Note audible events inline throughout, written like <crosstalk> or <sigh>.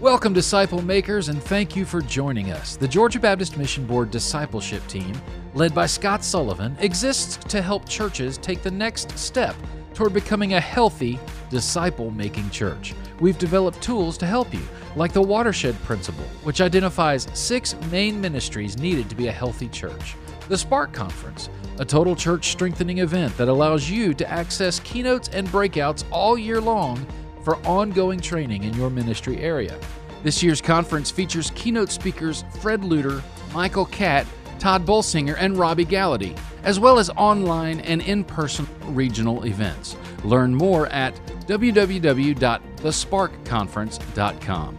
Welcome, disciple makers, and thank you for joining us. The Georgia Baptist Mission Board discipleship team, led by Scott Sullivan, exists to help churches take the next step toward becoming a healthy, disciple making church. We've developed tools to help you, like the Watershed Principle, which identifies six main ministries needed to be a healthy church, the Spark Conference, a total church strengthening event that allows you to access keynotes and breakouts all year long for ongoing training in your ministry area. This year's conference features keynote speakers Fred Luter, Michael Catt, Tod Bolsinger, and Robby Gallaty, as well as online and in person regional events. Learn more at www.thesparkconference.com.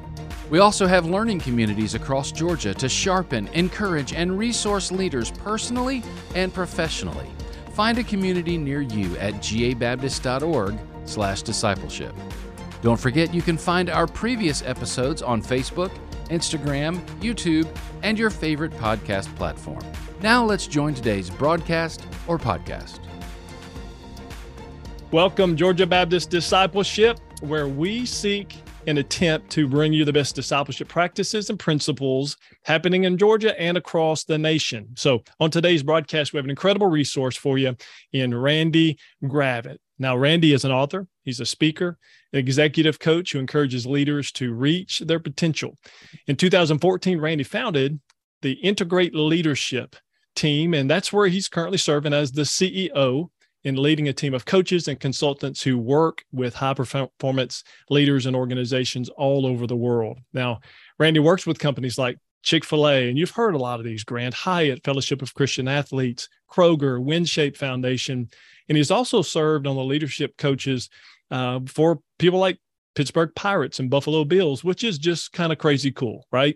We also have learning communities across Georgia to sharpen, encourage, and resource leaders personally and professionally. Find a community near you at gabaptist.org/discipleship. Don't forget you can find our previous episodes on Facebook, Instagram, YouTube, and your favorite podcast platform. Now let's join today's broadcast or podcast. Welcome, Georgia Baptist Discipleship, where we seek an attempt to bring you the best discipleship practices and principles happening in Georgia and across the nation. So, on today's broadcast, we have an incredible resource for you in Randy Gravitt. Now, Randy is an author, he's a speaker, an executive coach who encourages leaders to reach their potential. In 2014, Randy founded the Integrus Leadership team, and that's where he's currently serving as the CEO in leading a team of coaches and consultants who work with high performance leaders and organizations all over the world. Now, Randy works with companies like Chick fil A, and you've heard a lot of these Grand Hyatt, Fellowship of Christian Athletes, Kroger, WinShape Foundation. And he's also served on the leadership coaches uh, for people like Pittsburgh Pirates and Buffalo Bills, which is just kind of crazy cool, right?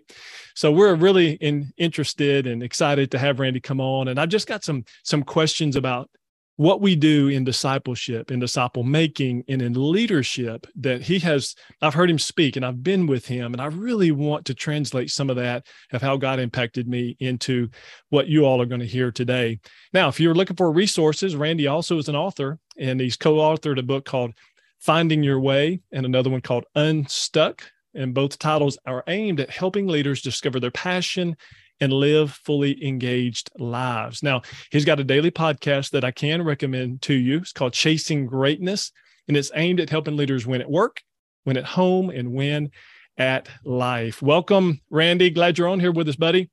So we're really in, interested and excited to have Randy come on. And I've just got some some questions about what we do in discipleship, in disciple making, and in leadership that he has. I've heard him speak and I've been with him, and I really want to translate some of that of how God impacted me into what you all are going to hear today. Now, if you're looking for resources, Randy also is an author, and he's co authored a book called Finding Your Way and another one called Unstuck. And both titles are aimed at helping leaders discover their passion and live fully engaged lives. Now, he's got a daily podcast that I can recommend to you. It's called Chasing Greatness, and it's aimed at helping leaders win at work, win at home, and win at life. Welcome, Randy. Glad you're on here with us, buddy.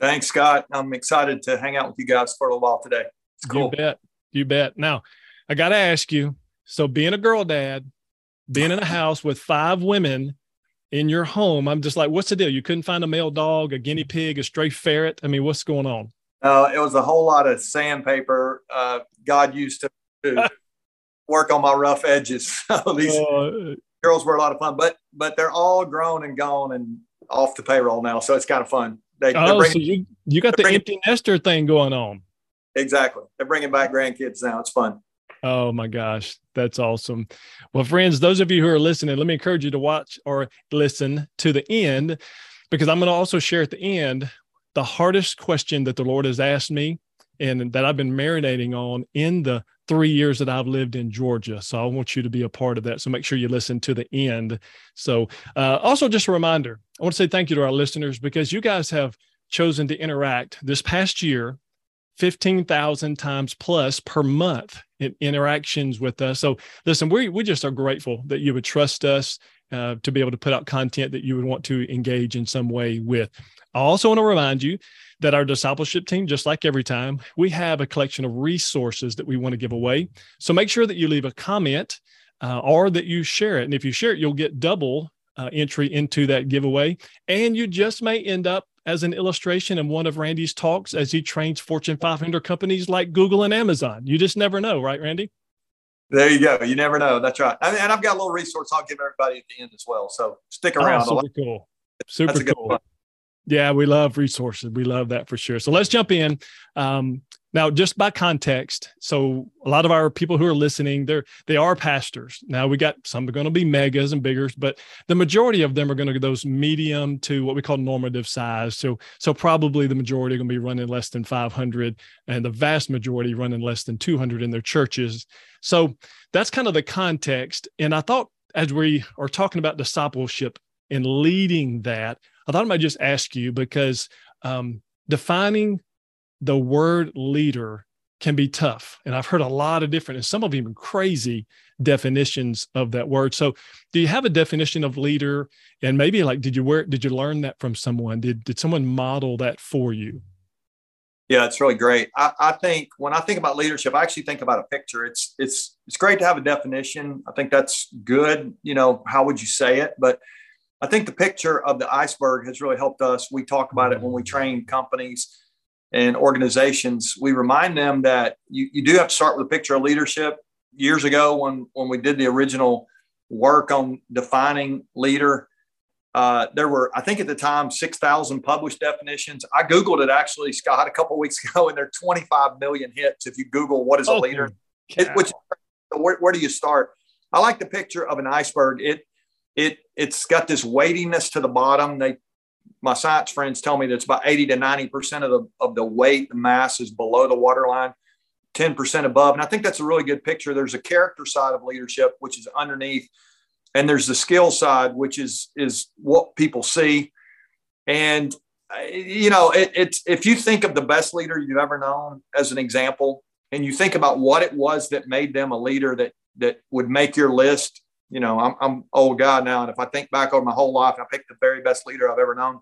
Thanks, Scott. I'm excited to hang out with you guys for a little while today. It's cool. You bet. You bet. Now, I got to ask you so, being a girl dad, being in a house with five women, in your home. I'm just like, what's the deal? You couldn't find a male dog, a guinea pig, a stray ferret. I mean, what's going on? Uh, it was a whole lot of sandpaper. Uh, God used to, to <laughs> work on my rough edges. <laughs> So these uh, girls were a lot of fun, but but they're all grown and gone and off the payroll now, so it's kind of fun. They, oh, bringing, so you you got the bringing, empty nester thing going on. Exactly, they're bringing back grandkids now. It's fun. Oh my gosh, that's awesome. Well, friends, those of you who are listening, let me encourage you to watch or listen to the end because I'm going to also share at the end the hardest question that the Lord has asked me and that I've been marinating on in the three years that I've lived in Georgia. So I want you to be a part of that. So make sure you listen to the end. So, uh, also, just a reminder I want to say thank you to our listeners because you guys have chosen to interact this past year 15,000 times plus per month in interactions with us. So listen, we, we just are grateful that you would trust us uh, to be able to put out content that you would want to engage in some way with. I also want to remind you that our discipleship team, just like every time, we have a collection of resources that we want to give away. So make sure that you leave a comment uh, or that you share it. And if you share it, you'll get double uh, entry into that giveaway. And you just may end up as an illustration in one of Randy's talks as he trains Fortune 500 companies like Google and Amazon. You just never know, right, Randy? There you go. You never know. That's right. and I've got a little resource I'll give everybody at the end as well. So stick around. Oh, super cool. Super cool. Yeah, we love resources. We love that for sure. So let's jump in. Um, now, just by context, so a lot of our people who are listening, they're they are pastors. Now we got some are going to be megas and biggers, but the majority of them are going to be those medium to what we call normative size. So so probably the majority are going to be running less than 500, and the vast majority running less than 200 in their churches. So that's kind of the context. And I thought as we are talking about discipleship and leading that, I thought I might just ask you because um, defining the word leader can be tough. And I've heard a lot of different and some of even crazy definitions of that word. So do you have a definition of leader? And maybe like did you where did you learn that from someone? Did did someone model that for you? Yeah, it's really great. I, I think when I think about leadership, I actually think about a picture. It's it's it's great to have a definition. I think that's good. You know, how would you say it? But I think the picture of the iceberg has really helped us. We talk about it when we train companies and organizations. We remind them that you, you do have to start with a picture of leadership. Years ago, when when we did the original work on defining leader, uh, there were, I think at the time, 6,000 published definitions. I Googled it actually, Scott, a couple weeks <laughs> ago, and there are 25 million hits if you Google what is a oh, leader. It, which, where, where, do you start? I like the picture of an iceberg. It, it, it's got this weightiness to the bottom. They, my science friends tell me that it's about 80 to 90% of the, of the weight, the mass is below the waterline, 10% above. And I think that's a really good picture. There's a character side of leadership, which is underneath and there's the skill side which is is what people see and you know it, it's if you think of the best leader you've ever known as an example and you think about what it was that made them a leader that that would make your list you know i'm, I'm old guy now and if i think back over my whole life i picked the very best leader i've ever known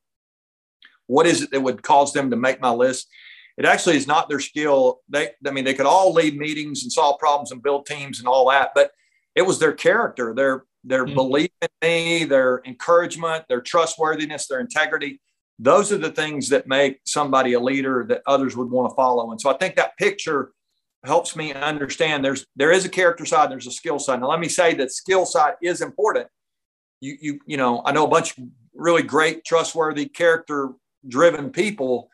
what is it that would cause them to make my list it actually is not their skill they i mean they could all lead meetings and solve problems and build teams and all that but it was their character their their mm-hmm. belief in me, their encouragement, their trustworthiness, their integrity. Those are the things that make somebody a leader that others would want to follow. And so I think that picture helps me understand there's there is a character side, there's a skill side. Now let me say that skill side is important. You you you know, I know a bunch of really great, trustworthy, character driven people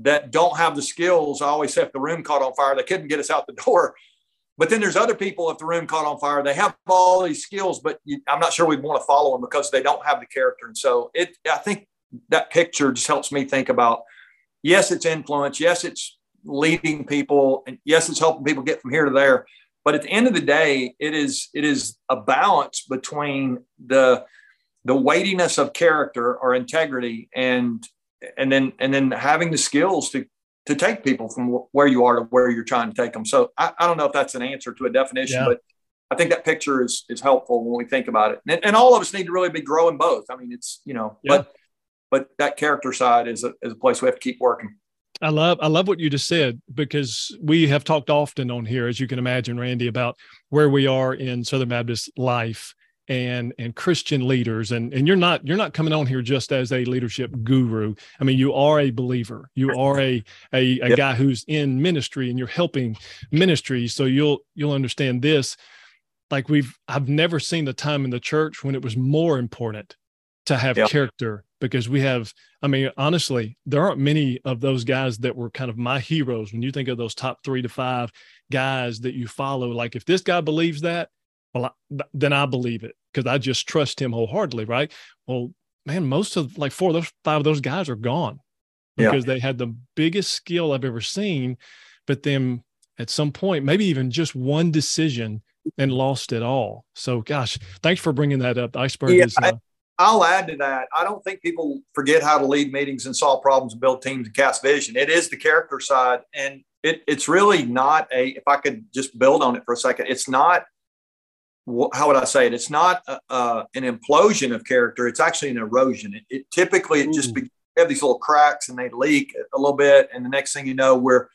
that don't have the skills. I always say if the room caught on fire, they couldn't get us out the <laughs> door. But then there's other people, if the room caught on fire, they have all these skills, but you, I'm not sure we'd want to follow them because they don't have the character. And so it, I think that picture just helps me think about, yes, it's influence. Yes, it's leading people. And yes, it's helping people get from here to there. But at the end of the day, it is, it is a balance between the, the weightiness of character or integrity and, and then, and then having the skills to to take people from where you are to where you're trying to take them. So I, I don't know if that's an answer to a definition, yeah. but I think that picture is is helpful when we think about it. And, and, all of us need to really be growing both. I mean, it's you know, yeah. but but that character side is a is a place we have to keep working. I love I love what you just said because we have talked often on here, as you can imagine, Randy, about where we are in Southern Baptist life and and Christian leaders and and you're not you're not coming on here just as a leadership guru. I mean, you are a believer. You are a a, a yep. guy who's in ministry and you're helping ministry. So you'll you'll understand this. Like we've I've never seen the time in the church when it was more important to have yep. character because we have I mean, honestly, there aren't many of those guys that were kind of my heroes when you think of those top 3 to 5 guys that you follow like if this guy believes that well, I, then I believe it because I just trust him wholeheartedly, right? Well, man, most of like four of those five of those guys are gone because yeah. they had the biggest skill I've ever seen, but then at some point, maybe even just one decision and lost it all. So, gosh, thanks for bringing that up. The iceberg yeah, is. Uh, I, will add to that. I don't think people forget how to lead meetings and solve problems and build teams and cast vision. It is the character side, and it, it's really not a. If I could just build on it for a second, it's not how would I say it? It's not a, uh, an implosion of character. It's actually an erosion. It, it typically it just be, have these little cracks and they leak a little bit, and the next thing you know, we're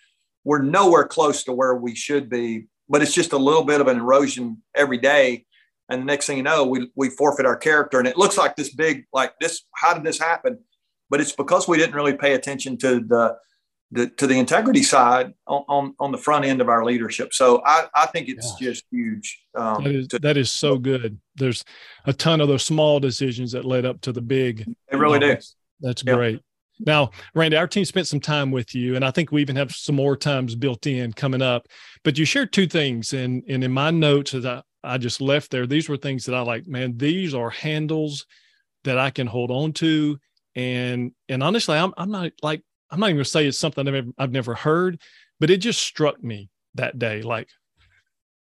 we're nowhere close to where we should be. But it's just a little bit of an erosion every day, and the next thing you know, we we forfeit our character, and it looks like this big like this. How did this happen? But it's because we didn't really pay attention to the the, to the integrity side on, on, on, the front end of our leadership. So I, I think it's Gosh. just huge. Um, that, is, to, that is so good. There's a ton of those small decisions that led up to the big. They really do. That's great. Now, Randy, our team spent some time with you, and I think we even have some more times built in coming up. But you shared two things, and and in my notes as I, I just left there, these were things that I like. Man, these are handles that I can hold on to, and and honestly, I'm I'm not like I'm not even gonna say it's something I've never, I've never heard, but it just struck me that day. Like,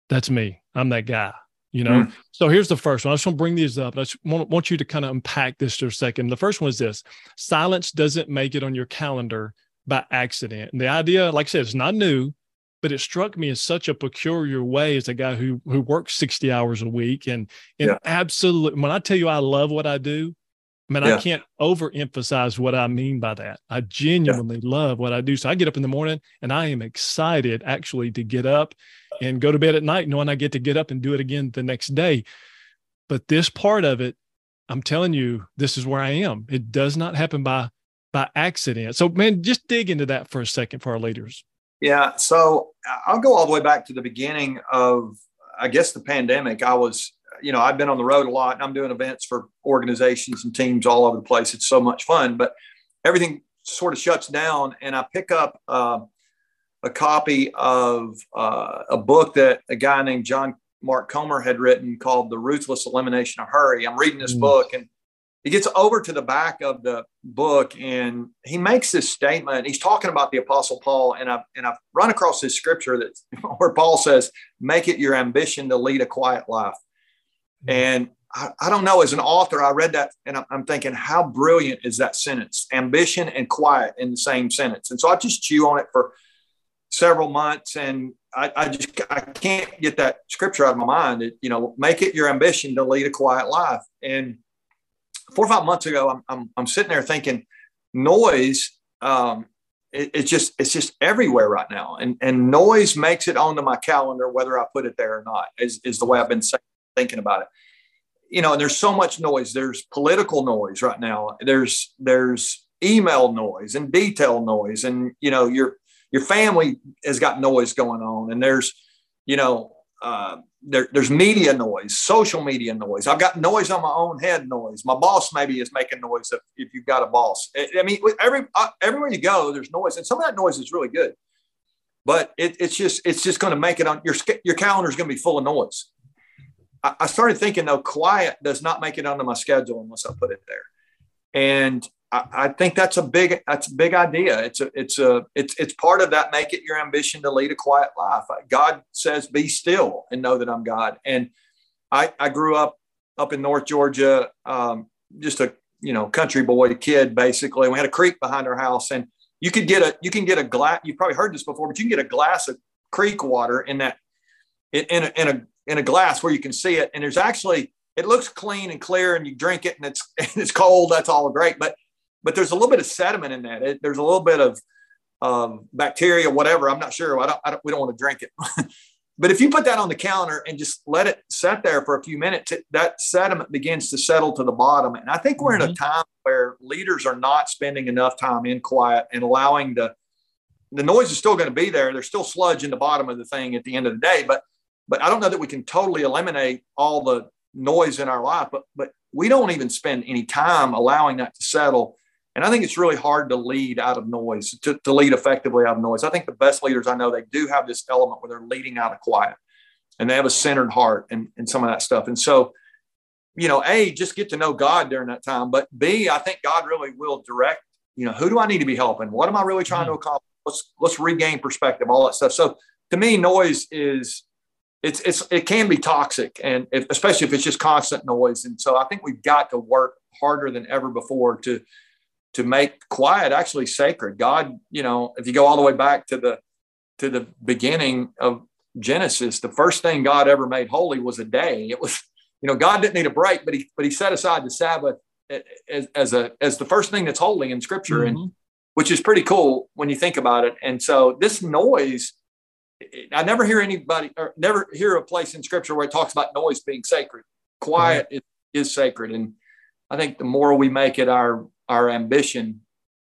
that's me. I'm that guy. you know mm. so here's the first one i just want to bring these up i just want, want you to kind of unpack this for a second the first one is this silence doesn't make it on your calendar by accident and the idea like i said it's not new but it struck me in such a peculiar way as a guy who who works 60 hours a week and and yeah. absolutely when i tell you i love what i do I mean, yeah. I can't overemphasize what I mean by that. I genuinely yeah. love what I do. So I get up in the morning and I am excited actually to get up and go to bed at night knowing I get to get up and do it again the next day. But this part of it, I'm telling you, this is where I am. It does not happen by by accident. So man, just dig into that for a second for our leaders. Yeah. So I'll go all the way back to the beginning of I guess the pandemic. I was, you know, I've been on the road a lot and I'm doing events for organizations and teams all over the place. It's so much fun, but everything sort of shuts down and I pick up uh, a copy of uh, a book that a guy named John Mark Comer had written called The Ruthless Elimination of Hurry. I'm reading this mm. book and he gets over to the back of the book and he makes this statement. He's talking about the Apostle Paul, and I've, and I've run across this scripture that <laughs> where Paul says, Make it your ambition to lead a quiet life. Mm. And I, I, don't know, as an author, I read that and I'm, I'm thinking, how brilliant is that sentence? Ambition and quiet in the same sentence. And so I just chew on it for several months and I, I, just I can't get that scripture out of my mind. It, you know, make it your ambition to lead a quiet life. And four or five months ago, I'm I'm, I'm sitting there thinking, noise. Um, it, it's just it's just everywhere right now, and and noise makes it onto my calendar whether I put it there or not. Is is the way I've been thinking about it. You know, and there's so much noise. There's political noise right now. There's there's email noise and detail noise, and you know your your family has got noise going on and there's you know uh, there, there's media noise social media noise. I've got noise on my own head noise. My boss maybe is making noise if, if you've got a boss. I mean every uh, everywhere you go there's noise and some of that noise is really good. But it, it's just it's just going to make it on your your calendar is going to be full of noise. I, I started thinking though quiet does not make it onto my schedule unless i put it there. And I, think that's a big that's a big idea. It's a it's a it's it's part of that. Make it your ambition to lead a quiet life. God says, "Be still and know that I'm God." And I I grew up up in North Georgia, um, just a you know country boy kid basically. We had a creek behind our house, and you could get a you can get a glass. You've probably heard this before, but you can get a glass of creek water in that in, in a in a in a glass where you can see it. And there's actually it looks clean and clear, and you drink it, and it's <laughs> and it's cold. That's all great, but but there's a little bit of sediment in that. It, there's a little bit of um, bacteria, whatever. I'm not sure. I don't, I don't we don't want to drink it. <laughs> but if you put that on the counter and just let it set there for a few minutes, it, that sediment begins to settle to the bottom. And I think we're mm-hmm. in a mm-hmm. time where leaders are not spending enough time in quiet and allowing the the noise is still going to be there. There's still sludge in the bottom of the thing at the end of the day, but but I don't know that we can totally eliminate all the noise in our life. But but we don't even spend any time allowing that to settle and I think it's really hard to lead out of noise, to, to lead effectively out of noise. I think the best leaders I know, they do have this element where they're leading out of quiet and they have a centered heart and, and some of that stuff. And so, you know, A, just get to know God during that time. But B, I think God really will direct, you know, who do I need to be helping? What am I really trying to mm-hmm. accomplish? Let's, let's regain perspective, all that stuff. So to me, noise is, it's, it's, it can be toxic and if, especially if it's just constant noise. And so I think we've got to work harder than ever before to, to make quiet actually sacred. God, you know, if you go all the way back to the to the beginning of Genesis, the first thing God ever made holy was a day. It was, you know, God didn't need a break, but he but he set aside the Sabbath as, as a as the first thing that's holy in Scripture, mm-hmm. and which is pretty cool when you think about it. And so this noise, I never hear anybody or never hear a place in Scripture where it talks about noise being sacred. Quiet mm-hmm. is, is sacred, and I think the more we make it our our ambition.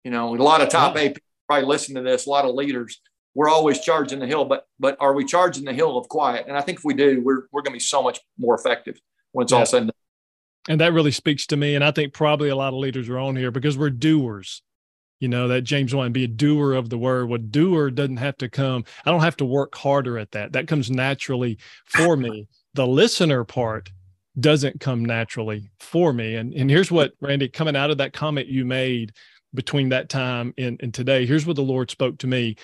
You know, a lot of top eight probably listen to this. A lot of leaders. We're always charging the hill, but but are we charging the hill of quiet? And I think if we do, we're we're going to be so much more effective when it's yeah. all said and done. And that really speaks to me. And I think probably a lot of leaders are on here because we're doers. You know, that James 1 be a doer of the word. What doer doesn't have to come. I don't have to work harder at that. That comes naturally for me. the listener part doesn't come naturally for me. And and here's what Randy coming out of that comment you made between that time and, and today. Here's what the Lord spoke to me.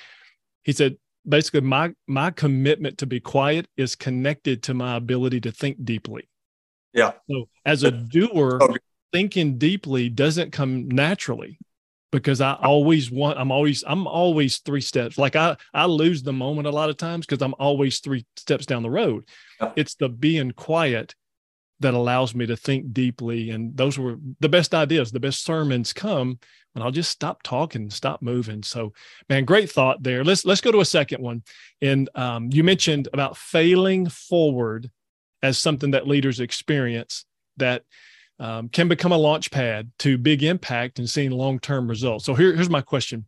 He said, basically my my commitment to be quiet is connected to my ability to think deeply. Yeah. So as a <laughs> doer, okay. thinking deeply doesn't come naturally because I always want I'm always I'm always three steps. Like I I lose the moment a lot of times because I'm always three steps down the road. Yeah. It's the being quiet that allows me to think deeply. And those were the best ideas. The best sermons come when I'll just stop talking, stop moving. So, man, great thought there. Let's let's go to a second one. And um, you mentioned about failing forward as something that leaders experience that um, can become a launch pad to big impact and seeing long term results. So here, here's my question.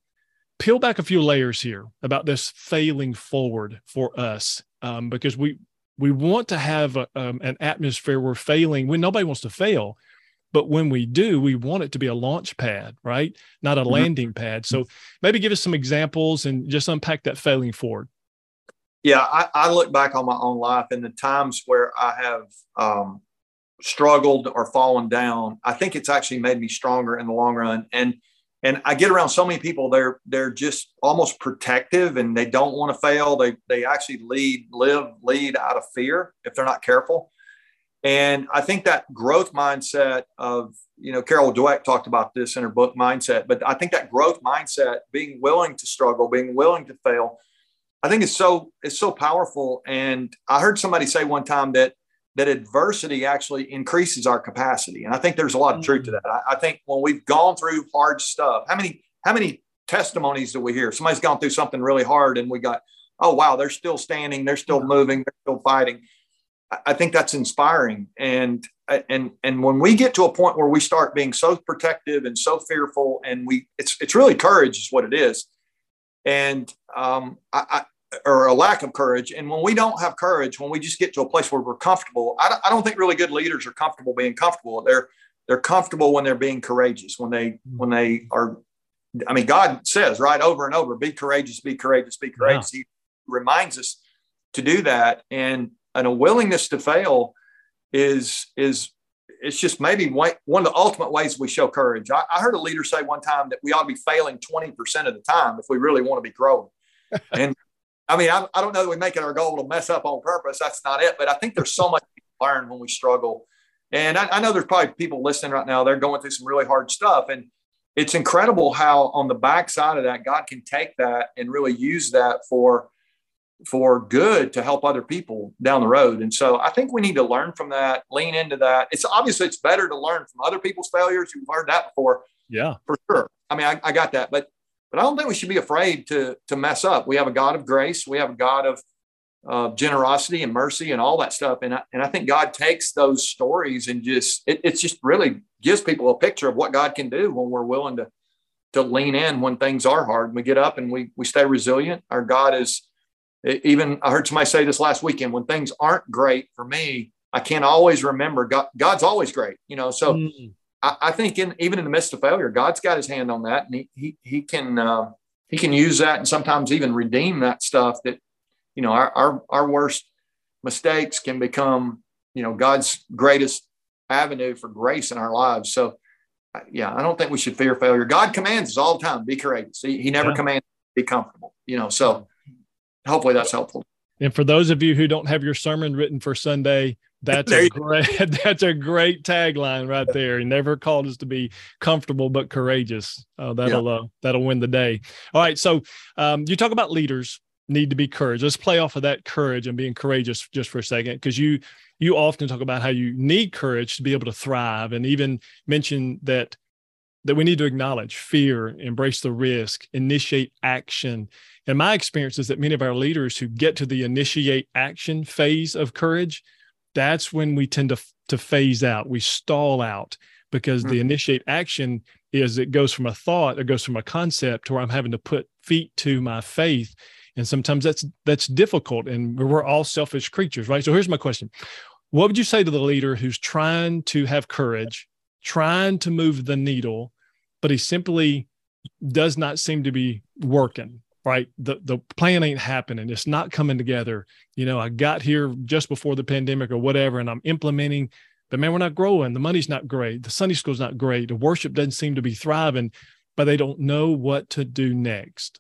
Peel back a few layers here about this failing forward for us, um, because we we want to have a, um, an atmosphere where failing when nobody wants to fail, but when we do, we want it to be a launch pad, right? Not a mm-hmm. landing pad. So maybe give us some examples and just unpack that failing forward. Yeah, I, I look back on my own life and the times where I have um, struggled or fallen down. I think it's actually made me stronger in the long run. And and I get around so many people they're they're just almost protective and they don't want to fail. They they actually lead live lead out of fear if they're not careful. And I think that growth mindset of you know Carol Dweck talked about this in her book Mindset, but I think that growth mindset, being willing to struggle, being willing to fail, I think it's so it's so powerful. And I heard somebody say one time that that adversity actually increases our capacity. And I think there's a lot of truth to mm. that. I, I, think when we've gone through hard stuff, how many, how many testimonies do we hear? Somebody's gone through something really hard and we got, oh, wow, they're still standing, they're still moving, they're still fighting. I, I think that's inspiring. And, and, and when we get to a point where we start being so protective and so fearful and we, it's, it's really courage is what it is. And um, I, or a lack of courage. And when we don't have courage, when we just get to a place where we're comfortable, I don't, I don't think really good leaders are comfortable being comfortable. They're they're comfortable when they're being courageous. When they when they are, I mean, God says right over and over, "Be courageous, be courageous, be courageous." Yeah. He reminds us to do that, and and a willingness to fail is is it's just maybe one of the ultimate ways we show courage. I, I heard a leader say one time that we ought to be failing twenty percent of the time if we really want to be growing. <laughs> and I mean, I, I don't know that we make it our goal to mess up on purpose. That's not it. But I think there's so much to learn when we struggle. And I, I know there's probably people listening right now. They're going through some really hard stuff. And it's incredible how on the backside of that, God can take that and really use that for for good to help other people down the road. And so I think we need to learn from that, lean into that. It's obviously it's better to learn from other people's failures. You've heard that before. Yeah. For sure. I mean, I, I got that. But but I don't think we should be afraid to to mess up. We have a God of grace. We have a God of uh, generosity and mercy and all that stuff. And I, and I think God takes those stories and just it, it's just really gives people a picture of what God can do when we're willing to to lean in when things are hard. We get up and we we stay resilient. Our God is even I heard somebody say this last weekend when things aren't great for me, I can't always remember God, God's always great, you know. So mm. I, I, think in even in the midst of failure, God's got His hand on that, and He He, he can uh, He can use that, and sometimes even redeem that stuff. That you know, our our, our worst mistakes can become you know God's greatest avenue for grace in our lives. So, yeah, I don't think we should fear failure. God commands us all the time: be courageous. He, he never yeah. commands be comfortable. You know, so hopefully that's helpful. And for those of you who don't have your sermon written for Sunday, that's a great <laughs> that's a great tagline right there. He never called us to be comfortable but courageous. Oh, that'll yeah. uh, that'll win the day. All right. So um, you talk about leaders need to be courage. Let's play off of that courage and being courageous just for a second, because you you often talk about how you need courage to be able to thrive, and even mention that that we need to acknowledge fear, embrace the risk, initiate action. And my experience is that many of our leaders who get to the initiate action phase of courage that's when we tend to to phase out. We stall out because mm-hmm. the initiate action is it goes from a thought it goes from a concept to where i'm having to put feet to my faith. And sometimes that's that's difficult and we're all selfish creatures right? So here's my question. What would you say to the leader who's trying to have courage trying to move the needle but he simply does not seem to be working right? The the plan ain't happening. It's not coming together. You know i got here just before the pandemic or whatever and i'm implementing but man we're not growing. The money's not great. The sunday school's not great. The worship doesn't seem to be thriving but they don't know what to do next.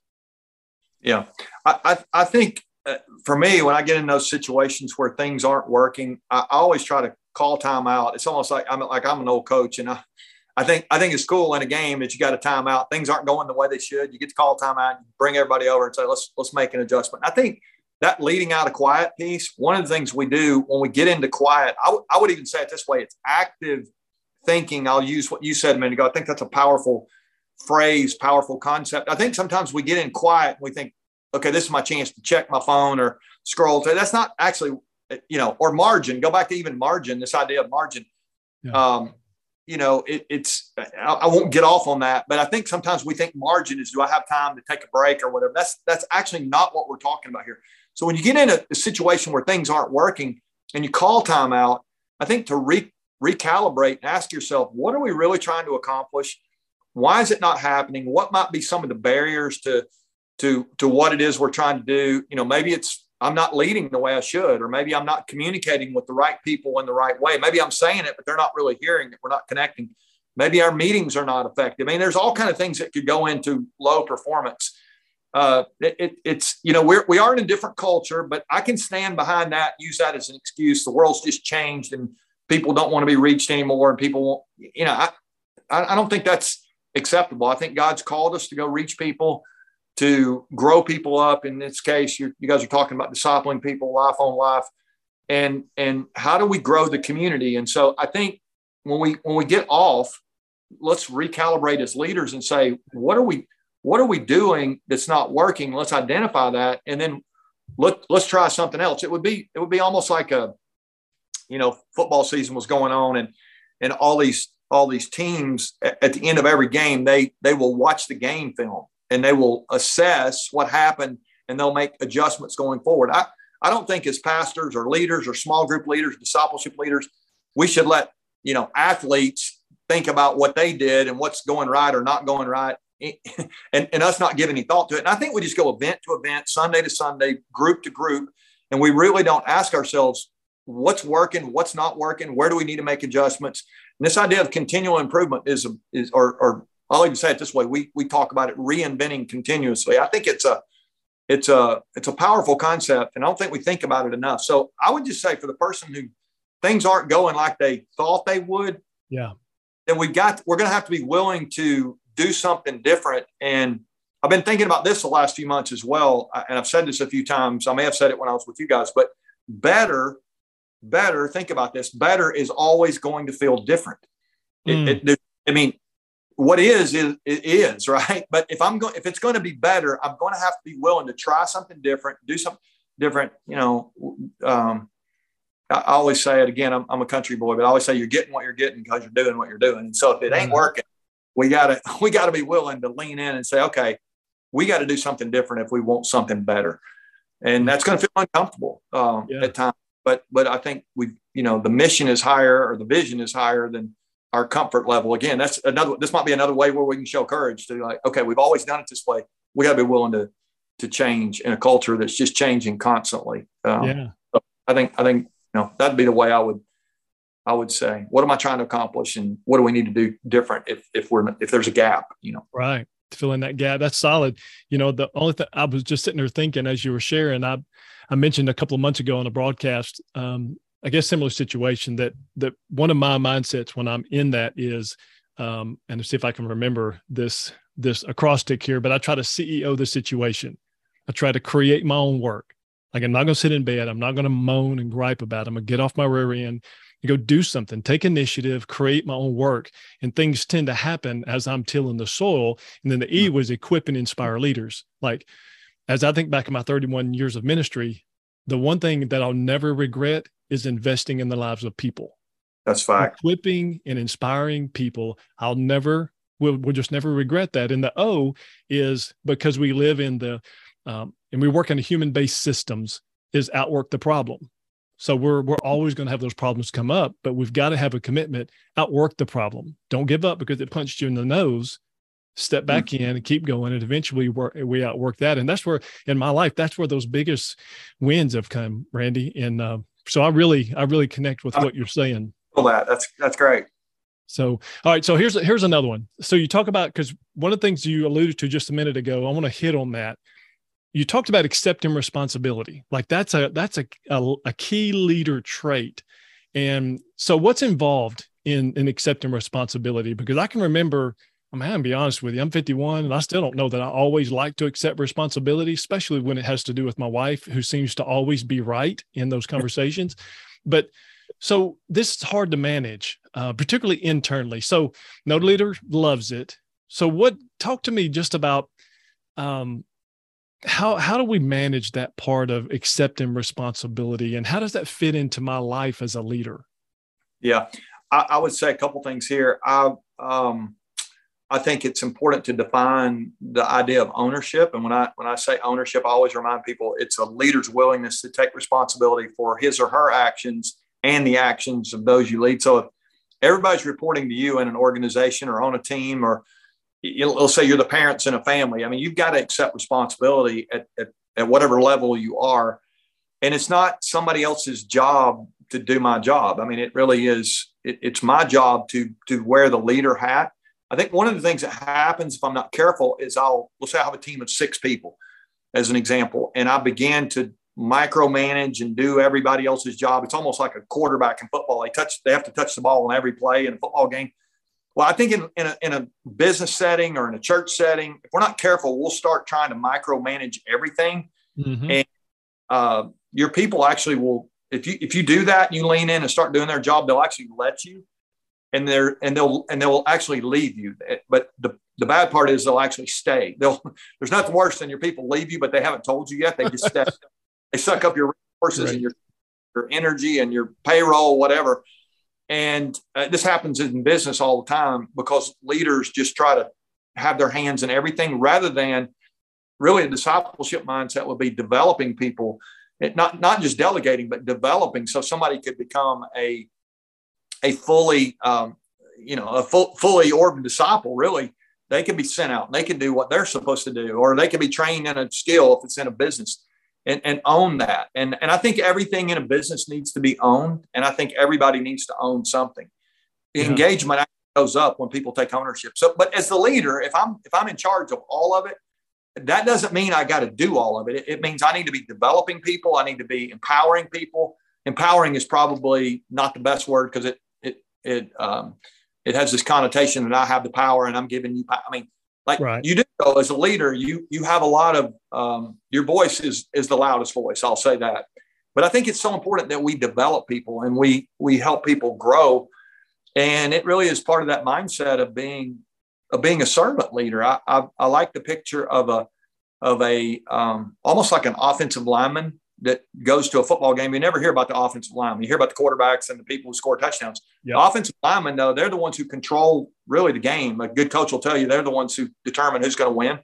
Yeah, I I, I think uh, for me when I get in those situations where things aren't working, I, always try to call time out. It's almost like I'm like I'm an old coach, and I I think I think it's cool in a game that you got a timeout. Things aren't going the way they should. You get to call timeout, You bring everybody over, and say let's let's make an adjustment. I think that leading out of quiet piece. One of the things we do when we get into quiet, I, w- I would even say it this way: it's active thinking. I'll use what you said a minute ago. I think that's a powerful phrase, powerful concept. I think sometimes we get in quiet and we think, okay, this is my chance to check my phone or scroll. To, that's not actually, you know, or margin. Go back to even margin. This idea of margin. Yeah. Um, you know, it, it's, I, I, won't get off on that, but I think sometimes we think margin is, do I have time to take a break or whatever? That's, that's actually not what we're talking about here. So when you get in a, a situation where things aren't working and you call timeout, I think to re, recalibrate and ask yourself, what are we really trying to accomplish? Why is it not happening? What might be some of the barriers to, to, to what it is we're trying to do? You know, maybe it's I'm not leading the way I should, or maybe I'm not communicating with the right people in the right way. Maybe I'm saying it, but they're not really hearing it. We're not connecting. Maybe our meetings are not effective. I mean, there's all kind of things that could go into low performance. Uh, it, it, it's you know we're we are in a different culture, but I can stand behind that, use that as an excuse. The world's just changed, and people don't want to be reached anymore, and people won't. You know, I I don't think that's acceptable. I think God's called us to go reach people to grow people up. In this case, you guys are talking about discipling people life on life, and and how do we grow the community? And so I think when we when we get off, let's recalibrate as leaders and say what are we what are we doing that's not working? Let's identify that, and then let let's try something else. It would be it would be almost like a you know football season was going on and and all these all these teams at the end of every game they they will watch the game film and they will assess what happened and they'll make adjustments going forward. I, I don't think as pastors or leaders or small group leaders, discipleship leaders, we should let, you know, athletes think about what they did and what's going right or not going right eh, <laughs> and, and us not give any thought to it. And I think we just go event to event, Sunday to Sunday, group to group, and we really don't ask ourselves what's working, what's not working, where do we need to make adjustments. And this idea of continual improvement is, is or, or I'll even say it this way: we we talk about it reinventing continuously. I think it's a it's a it's a powerful concept, and I don't think we think about it enough. So I would just say for the person who things aren't going like they thought they would, yeah, then we've got we're going to have to be willing to do something different. And I've been thinking about this the last few months as well, and I've said this a few times. I may have said it when I was with you guys, but better, better. Think about this: better is always going to feel different. Mm. It, it, I mean, what is is it is right <laughs> but if i'm going if it's going to be better i'm going to have to be willing to try something different do something different you know um, I always say it again I'm, I'm, a country boy but i always say you're getting what you're getting because you're doing what you're doing and so if it ain't mm-hmm. working we gotta <laughs> we gotta be willing to lean in and say okay we got to do something different if we want something better and mm-hmm. that's going to feel uncomfortable um, yeah. at times but but i think we you know the mission is higher or the vision is higher than our comfort level. Again, that's another. This might be another way where we can show courage to like, okay, we've always done it this way. We got to be willing to to change in a culture that's just changing constantly. Um, yeah. So I think I think you know that'd be the way I would I would say. What am I trying to accomplish, and what do we need to do different if if we're if there's a gap? You know. Right. Fill in that gap. That's solid. You know, the only thing I was just sitting there thinking as you were sharing, I I mentioned a couple of months ago on a broadcast um, I guess similar situation that that one of my mindsets when I'm in that is um, and to see if I can remember this this acrostic here, but I try to CEO the situation. I try to create my own work. Like I'm not going to sit in bed. I'm not going to moan and gripe about it. I'm going to get off my rear end and go do something, take initiative, create my own work. And things tend to happen as I'm tilling the soil. And then the E was equip and inspire leaders. Like as I think back in my 31 years of ministry, the one thing that I'll never regret is investing in the lives of people. That's fact. Equipping and inspiring people. I'll never, we'll, we'll just never regret that. And the O is because we live in the, um, and we work in human based systems, is outwork the problem. So we're we're always going to have those problems come up, but we've got to have a commitment, outwork the problem. Don't give up because it punched you in the nose. Step back mm-hmm. in and keep going, and eventually we outwork that. And that's where in my life, that's where those biggest wins have come, Randy. And uh, so I really, I really connect with uh, what you're saying. Well, that that's that's great. So, all right. So here's here's another one. So you talk about because one of the things you alluded to just a minute ago, I want to hit on that. you talked about accepting responsibility. Like that's a that's a, a, a key leader trait. And so what's involved in in accepting responsibility? Because I can remember, I mean, I'm be honest with you, I'm 51 and I still don't know that I always like to accept responsibility, especially when it has to do with my wife, who seems to always be right in those conversations. but so this is hard to manage, uh, particularly internally. So no leader loves it. So what talk to me just about um, how how do we manage that part of accepting responsibility and how does that fit into my life as a leader yeah i, I would say a couple things here i um, i think it's important to define the idea of ownership and when i when i say ownership i always remind people it's a leader's willingness to take responsibility for his or her actions and the actions of those you lead so if everybody's reporting to you in an organization or on a team or let's say you're the parents in a family. I mean, you've got to accept responsibility at, at, at whatever level you are. And it's not somebody else's job to do my job. I mean, it really is, it, it's my job to, to wear the leader hat. I think one of the things that happens if I'm not careful is I'll, let's say I have a team of six people as an example, and I begin to micromanage and do everybody else's job. It's almost like a quarterback in football. They touch, they have to touch the ball in every play in a football game. Well, I think in, in, a, in a business setting or in a church setting, if we're not careful, we'll start trying to micromanage everything. Mm-hmm. And uh, your people actually will, if you if you do that and you lean in and start doing their job, they'll actually let you, and they're and they'll and they'll actually leave you. But the the bad part is they'll actually stay. They'll <laughs> there's nothing worse than your people leave you, but they haven't told you yet. They just stay. <laughs> they suck up your resources right. and your your energy and your payroll, whatever. And uh, this happens in business all the time because leaders just try to have their hands in everything rather than really a discipleship mindset would be developing people, it, not, not just delegating, but developing so somebody could become a, a fully, um, you know, a full, fully orbed disciple, really. They can be sent out and they can do what they're supposed to do, or they can be trained in a skill if it's in a business and, and own that. And, and I think everything in a business needs to be owned. And I think everybody needs to own something. Yeah. Engagement goes up when people take ownership. So, but as the leader, if I'm if I'm in charge of all of it, that doesn't mean I got to do all of it. it. It means I need to be developing people. I need to be empowering people. Empowering is probably not the best word because it it um, it has this connotation that I have the power and I'm giving you. I mean, like right. you do though, as a leader, you you have a lot of um, your voice is is the loudest voice. I'll say that. But I think it's so important that we develop people and we we help people grow. And it really is part of that mindset of being of being a servant leader. I I, I like the picture of a of a um, almost like an offensive lineman that goes to a football game, you never hear about the offensive lineman. You hear about the quarterbacks and the people who score touchdowns. Yep. The offensive linemen, though, they're the ones who control really the game. A good coach will tell you they're the ones who determine who's going to win.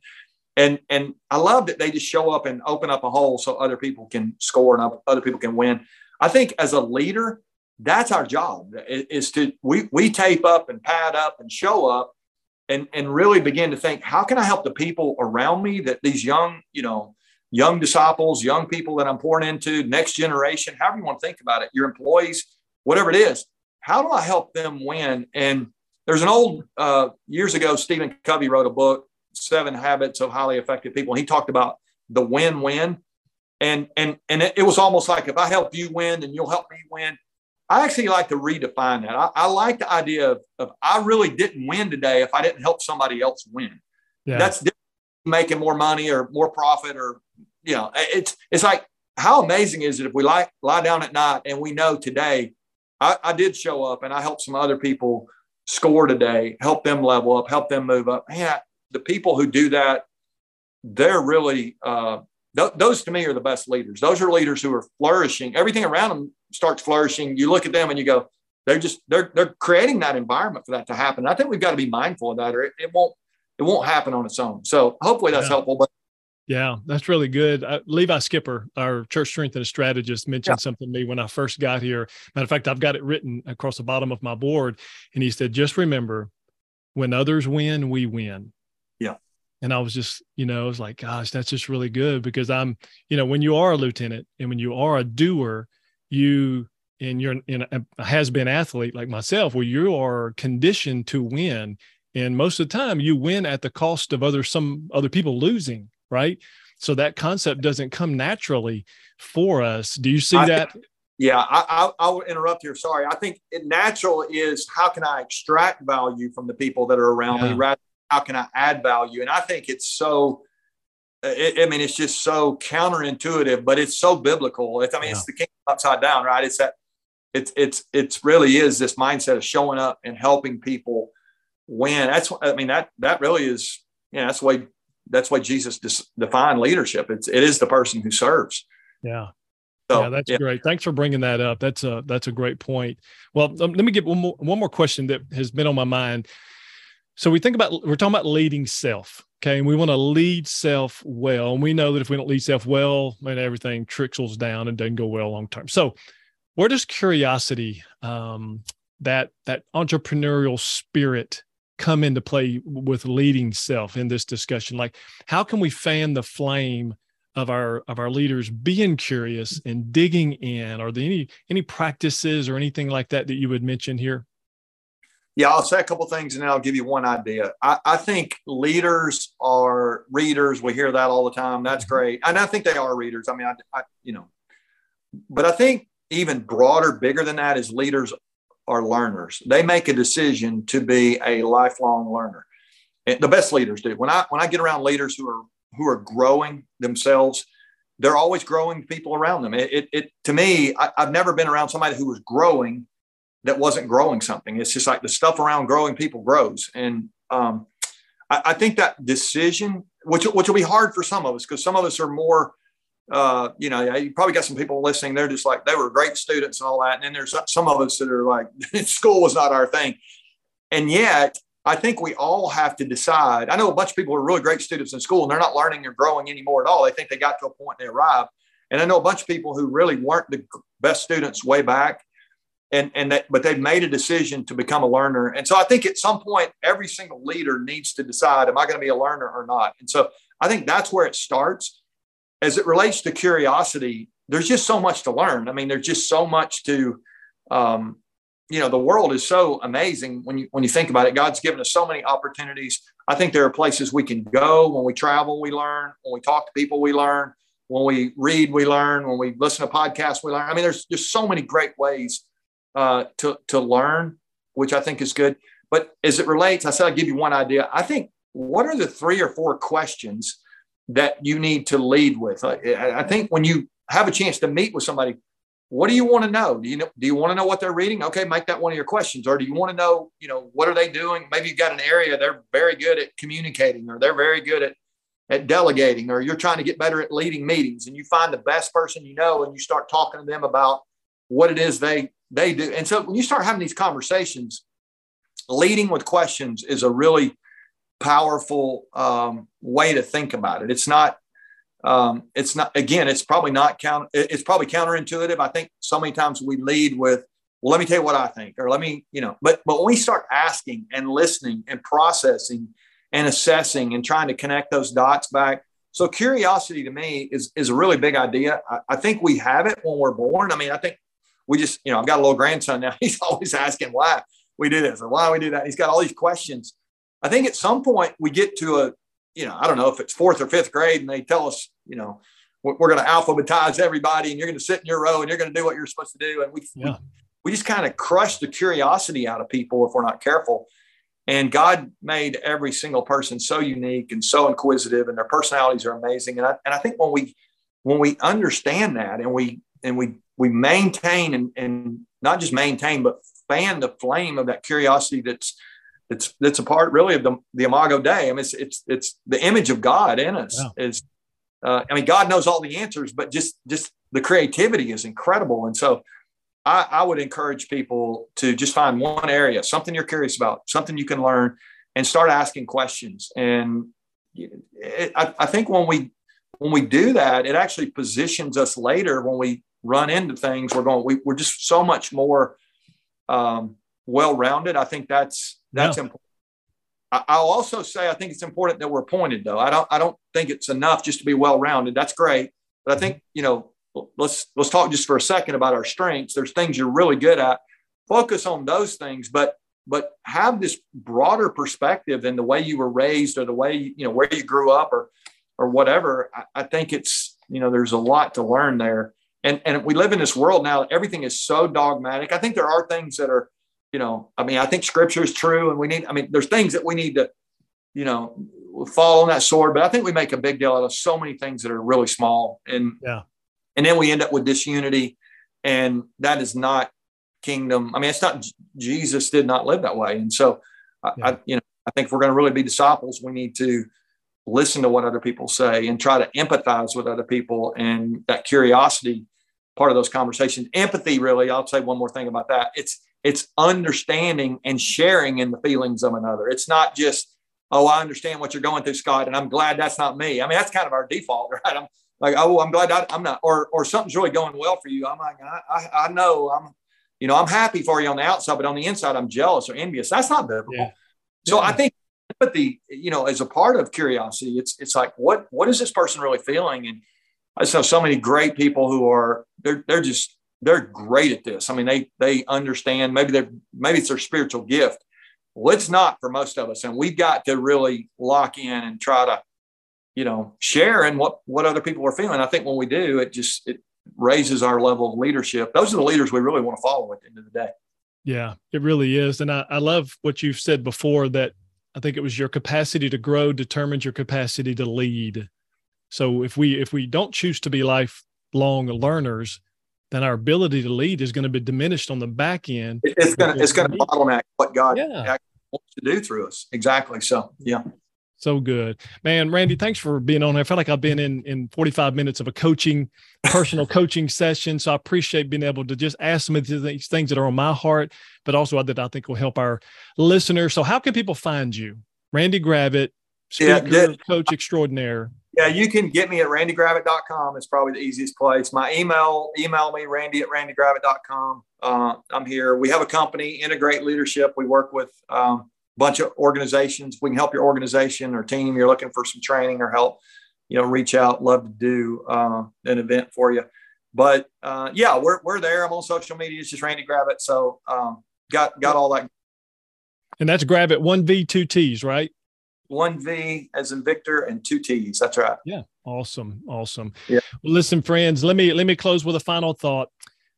And and I love that they just show up and open up a hole so other people can score and other people can win. I think as a leader, that's our job is to we we tape up and pad up and show up and and really begin to think how can I help the people around me that these young you know young disciples, young people that I'm pouring into, next generation, however you want to think about it, your employees, whatever it is. How do I help them win? And there's an old, uh, years ago, Stephen Covey wrote a book, Seven Habits of Highly Effective People. And he talked about the win win. And, and, and it, was almost like if I help you win, then you'll help me win. I actually like to redefine that. I, I like the idea of, of I really didn't win today if I didn't help somebody else win. Yeah. That's making more money or more profit or you know, it's it's like how amazing is it if we lie lie down at night and we know today I, I did show up and I helped some other people score today, help them level up, help them move up. Man, the people who do that, they're really uh, th- those to me are the best leaders. Those are leaders who are flourishing. Everything around them starts flourishing. You look at them and you go, they're just they're they're creating that environment for that to happen. I think we've got to be mindful of that, or it, it won't it won't happen on its own. So hopefully that's yeah. helpful. But yeah, that's really good. Uh, Levi Skipper, our church strength and strategist, mentioned yeah. something to me when I first got here. Matter of fact, I've got it written across the bottom of my board. And he said, just remember, when others win, we win. Yeah. And I was just, you know, I was like, gosh, that's just really good because I'm, you know, when you are a lieutenant and when you are a doer, you and you're in a has been athlete like myself, where you are conditioned to win. And most of the time you win at the cost of other some other people losing right? So that concept doesn't come naturally for us. Do you see I, that? Yeah, I, I, will interrupt here. Sorry. I think it natural is how can I extract value from the people that are around yeah. me rather how can I add value? And I think it's so, it, I mean, it's just so counterintuitive, but it's so biblical. It's, I mean, yeah. it's the kingdom upside down, right? It's that, it's, it's, it's really is this mindset of showing up and helping people win. That's, I mean, that, that really is, you know, that's why that's why Jesus defined leadership. It's, it is the person who serves. Yeah. So, yeah, that's yeah. great. Thanks for bringing that up. That's a that's a great point. Well, um, let me get one more one more question that has been on my mind. So we think about we're talking about leading self, okay, and we want to lead self well, and we know that if we don't lead self well, then everything trickles down and doesn't go well long term. So, where does curiosity, um, that that entrepreneurial spirit, come into play with leading self in this discussion? Like, how can we fan the flame? of our of our leaders being curious and digging in are there any any practices or anything like that that you would mention here yeah i'll say a couple things and then i'll give you one idea I, I, think leaders are readers we hear that all the time that's mm-hmm. great and i think they are readers i mean I, I you know but i think even broader bigger than that is leaders are learners they make a decision to be a lifelong learner And the best leaders do when i when i get around leaders who are who are growing themselves, they're always growing people around them. It, it, it to me, I, I've never been around somebody who was growing that wasn't growing something. It's just like the stuff around growing people grows. And um, I, I, think that decision, which, which will be hard for some of us, because some of us are more, uh, you know, you probably got some people listening. They're just like, they were great students and all that. And then there's some of us that are like, <laughs> school was not our thing. And yet I think we all have to decide. I know a bunch of people are really great students in school and they're not learning or growing anymore at all. They think they got to a point they arrived. And I know a bunch of people who really weren't the best students way back. And, and that, but they've made a decision to become a learner. And so I think at some point, every single leader needs to decide, am I going to be a learner or not? And so I think that's where it starts. As it relates to curiosity, there's just so much to learn. I mean, there's just so much to, um, you know the world is so amazing when you when you think about it. God's given us so many opportunities. I think there are places we can go when we travel we learn. When we talk to people we learn. When we read we learn. When we listen to podcasts we learn. I mean there's just so many great ways uh, to to learn which i think is good. But as it relates i said i'll give you one idea. I think what are the three or four questions that you need to lead with i, I think when you have a chance to meet with somebody what do you want to know? Do you know, do you want to know what they're reading? Okay, make that one of your questions. Or do you want to know, you know, what are they doing? Maybe you've got an area they're very good at communicating, or they're very good at at delegating, or you're trying to get better at leading meetings, and you find the best person you know, and you start talking to them about what it is they they do. And so when you start having these conversations, leading with questions is a really powerful um, way to think about it. It's not um, it's not again it's probably not count it's probably counterintuitive. I think so many times we lead with well let me tell you what i think or let me you know but but when we start asking and listening and processing and assessing and trying to connect those dots back so curiosity to me is is a really big idea. I, I think we have it when we're born. I mean i think we just you know i've got a little grandson now. <laughs> He's always asking why we do this or why we do that. He's got all these questions i think at some point we get to a you know, I don't know if it's fourth or fifth grade and they tell us, you know, we're, going to alphabetize everybody and you're going to sit in your row and you're going to do what you're supposed to do. And we, yeah. we, we just kind of crush the curiosity out of people if we're not careful. And God made every single person so unique and so inquisitive, and their personalities are amazing. And I, and I think when we when we understand that and we and we we maintain and, and not just maintain but fan the flame of that curiosity that's it's it's a part really of the, the imago dei. I mean it's it's it's the image of god in us yeah. is uh, i mean god knows all the answers but just just the creativity is incredible. And so I, I would encourage people to just find one area something you're curious about something you can learn and start asking questions. And it, I, I think when we when we do that it actually positions us later when we run into things we're going we, we're just so much more um, well-rounded. I think that's that's yeah. important. I'll also say I think it's important that we're pointed though. I don't I don't think it's enough just to be well rounded. That's great, but I think you know let's let's talk just for a second about our strengths. There's things you're really good at. Focus on those things, but but have this broader perspective than the way you were raised or the way you, you know where you grew up or or whatever, I, I think it's, you know, there's a lot to learn there. And, and we live in this world now, everything is so dogmatic. I think there are things that are, you know, I mean, I think scripture is true and we need, I mean, there's things that we need to, you know, fall on that sword, but I think we make a big deal out of so many things that are really small. And, yeah. And then we end up with disunity and that is not kingdom. I mean, it's not Jesus did not live that way. And so yeah. I, you know, I think if we're going to really be disciples, we need to listen to what other people say and try to empathize with other people and that curiosity part of those conversations. Empathy, really, I'll say one more thing about that. It's it's understanding and sharing in the feelings of another. It's not just, oh, I understand what you're going through, Scott, and I'm glad that's not me. I mean, that's kind of our default, <laughs> right? I'm like, oh, I'm glad I, am not, or or something's really going well for you. I'm like, I, I, I know I'm, you know, I'm happy for you on the outside, but on the inside, I'm jealous or envious. That's not biblical. Yeah. So yeah. I think empathy, you know, as a part of curiosity, it's it's like what what is this person really feeling? And I just know so many great people who are they're they're just they're great at this. I mean, they they understand. Maybe they maybe it's their spiritual gift. Well, it's not for most of us, and we've got to really lock in and try to, you know, share in what what other people are feeling. I think when we do, it just it raises our level of leadership. Those are the leaders we really want to follow at the end of the day. Yeah, it really is. And I, I love what you've said before that I think it was your capacity to grow determines your capacity to lead. So if we if we don't choose to be lifelong learners, then our ability to lead is going to be diminished on the back end. It's going to it's going to bottleneck what God yeah. wants to do through us. Exactly. So yeah. So good, man. Randy, thanks for being on. I felt like I've been in in 45 minutes of a coaching, personal <laughs> coaching session. So I appreciate being able to just ask some of these things that are on my heart, but also that I think will help our listeners. So how can people find you? Randy Gravitt, speaker, yeah, coach extraordinaire. Yeah, you can get me at randygravitt.com. It's probably the easiest place. My email, email me, randy at randygravitt.com. Uh, I'm here. We have a company, Integrus Leadership. We work with um, bunch of organizations. We can help your organization or team. You're looking for some training or help, you know, reach out. Love to do uh, an event for you. But uh, yeah, we're, we're there. I'm on social media. It's just Randy Gravitt. So um, got got all that. And that's Gravitt one V two T's, right? One V as in Victor and two T's. That's right. Yeah. Awesome. Awesome. Yeah. Well, listen, friends. Let me let me close with a final thought.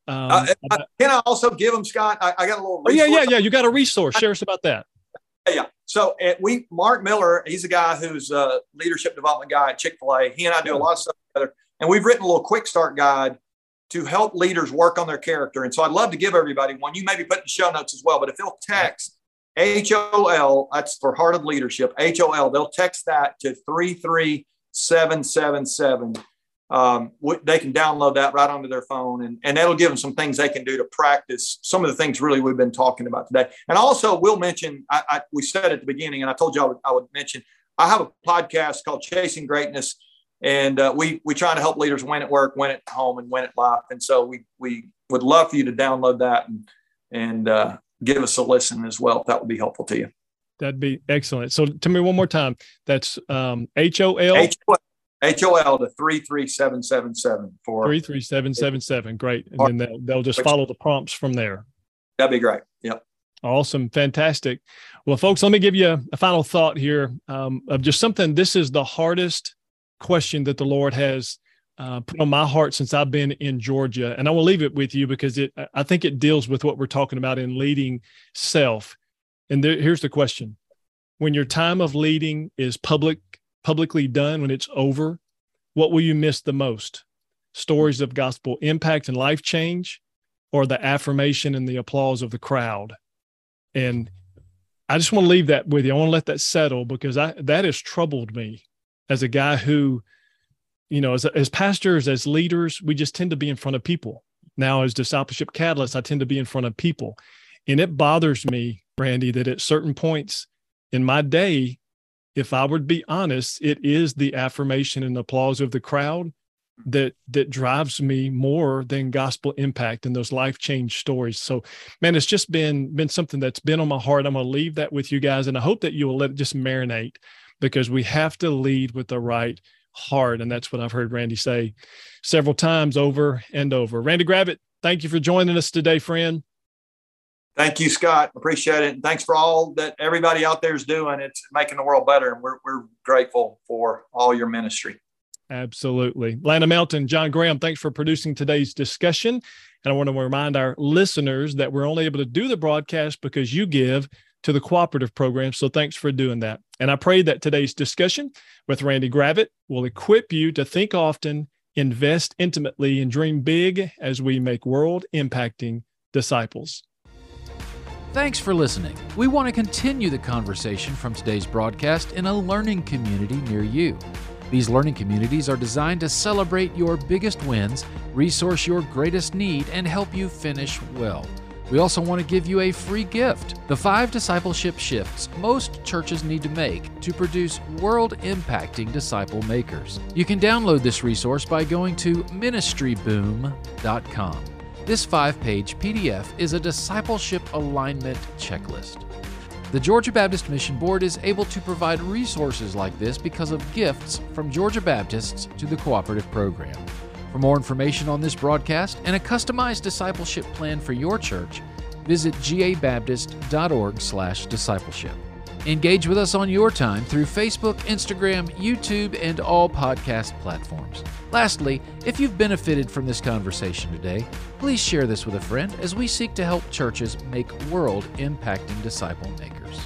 Um, uh, can I also give them Scott? I, I got a little. Oh, yeah, yeah, yeah. You got a resource. Share us about that. Yeah. So we, Mark Miller, he's a guy who's a leadership development guy at Chick fil A. He and I do a lot of stuff together. And we've written a little quick start guide to help leaders work on their character. And so I'd love to give everybody one. You maybe put in the show notes as well, but if they'll text H O L, that's for Heart of Leadership, H O L, they'll text that to 33777 um, they can download that right onto their phone and, and that'll give them some things they can do to practice some of the things really we've been talking about today. And also we'll mention, I, I, we said at the beginning, and I told you I would, I would mention, I have a podcast called Chasing Greatness and uh, we, we try to help leaders win at work, win at home and win at life. And so we, we would love for you to download that and, and uh, give us a listen as well. That would be helpful to you. That'd be excellent. So tell me one more time. That's um, H-O-L. HOL to 33777 for 33777. Great. And then they'll, they'll just follow the prompts from there. That'd be great. Yep. Awesome. Fantastic. Well, folks, let me give you a final thought here um, of just something. This is the hardest question that the Lord has uh, put on my heart since I've been in Georgia. And I will leave it with you because it, I think it deals with what we're talking about in leading self. And there, here's the question When your time of leading is public publicly done, when it's over, what will you miss the most? Stories of gospel impact and life change, or the affirmation and the applause of the crowd? And I just want to leave that with you. I want to let that settle because I, that has troubled me as a guy who, you know, as, as pastors, as leaders, we just tend to be in front of people. Now, as discipleship catalysts, I tend to be in front of people. And it bothers me, Randy, that at certain points in my day, if I would be honest, it is the affirmation and applause of the crowd that that drives me more than gospel impact and those life change stories. So, man, it's just been been something that's been on my heart. I'm gonna leave that with you guys, and I hope that you will let it just marinate because we have to lead with the right heart, and that's what I've heard Randy say several times over and over. Randy Gravitt, thank you for joining us today, friend. Thank you, Scott. Appreciate it. And thanks for all that everybody out there is doing. It's making the world better. And we're, we're grateful for all your ministry. Absolutely. Land Mountain, John Graham, thanks for producing today's discussion. And I want to remind our listeners that we're only able to do the broadcast because you give to the cooperative program. So thanks for doing that. And I pray that today's discussion with Randy Gravitt will equip you to think often, invest intimately, and dream big as we make world impacting disciples. Thanks for listening. We want to continue the conversation from today's broadcast in a learning community near you. These learning communities are designed to celebrate your biggest wins, resource your greatest need, and help you finish well. We also want to give you a free gift the five discipleship shifts most churches need to make to produce world impacting disciple makers. You can download this resource by going to ministryboom.com. This five page PDF is a discipleship alignment checklist. The Georgia Baptist Mission Board is able to provide resources like this because of gifts from Georgia Baptists to the cooperative program. For more information on this broadcast and a customized discipleship plan for your church, visit gabaptist.org/discipleship. Engage with us on your time through Facebook, Instagram, YouTube, and all podcast platforms. Lastly, if you've benefited from this conversation today, please share this with a friend as we seek to help churches make world impacting disciple makers.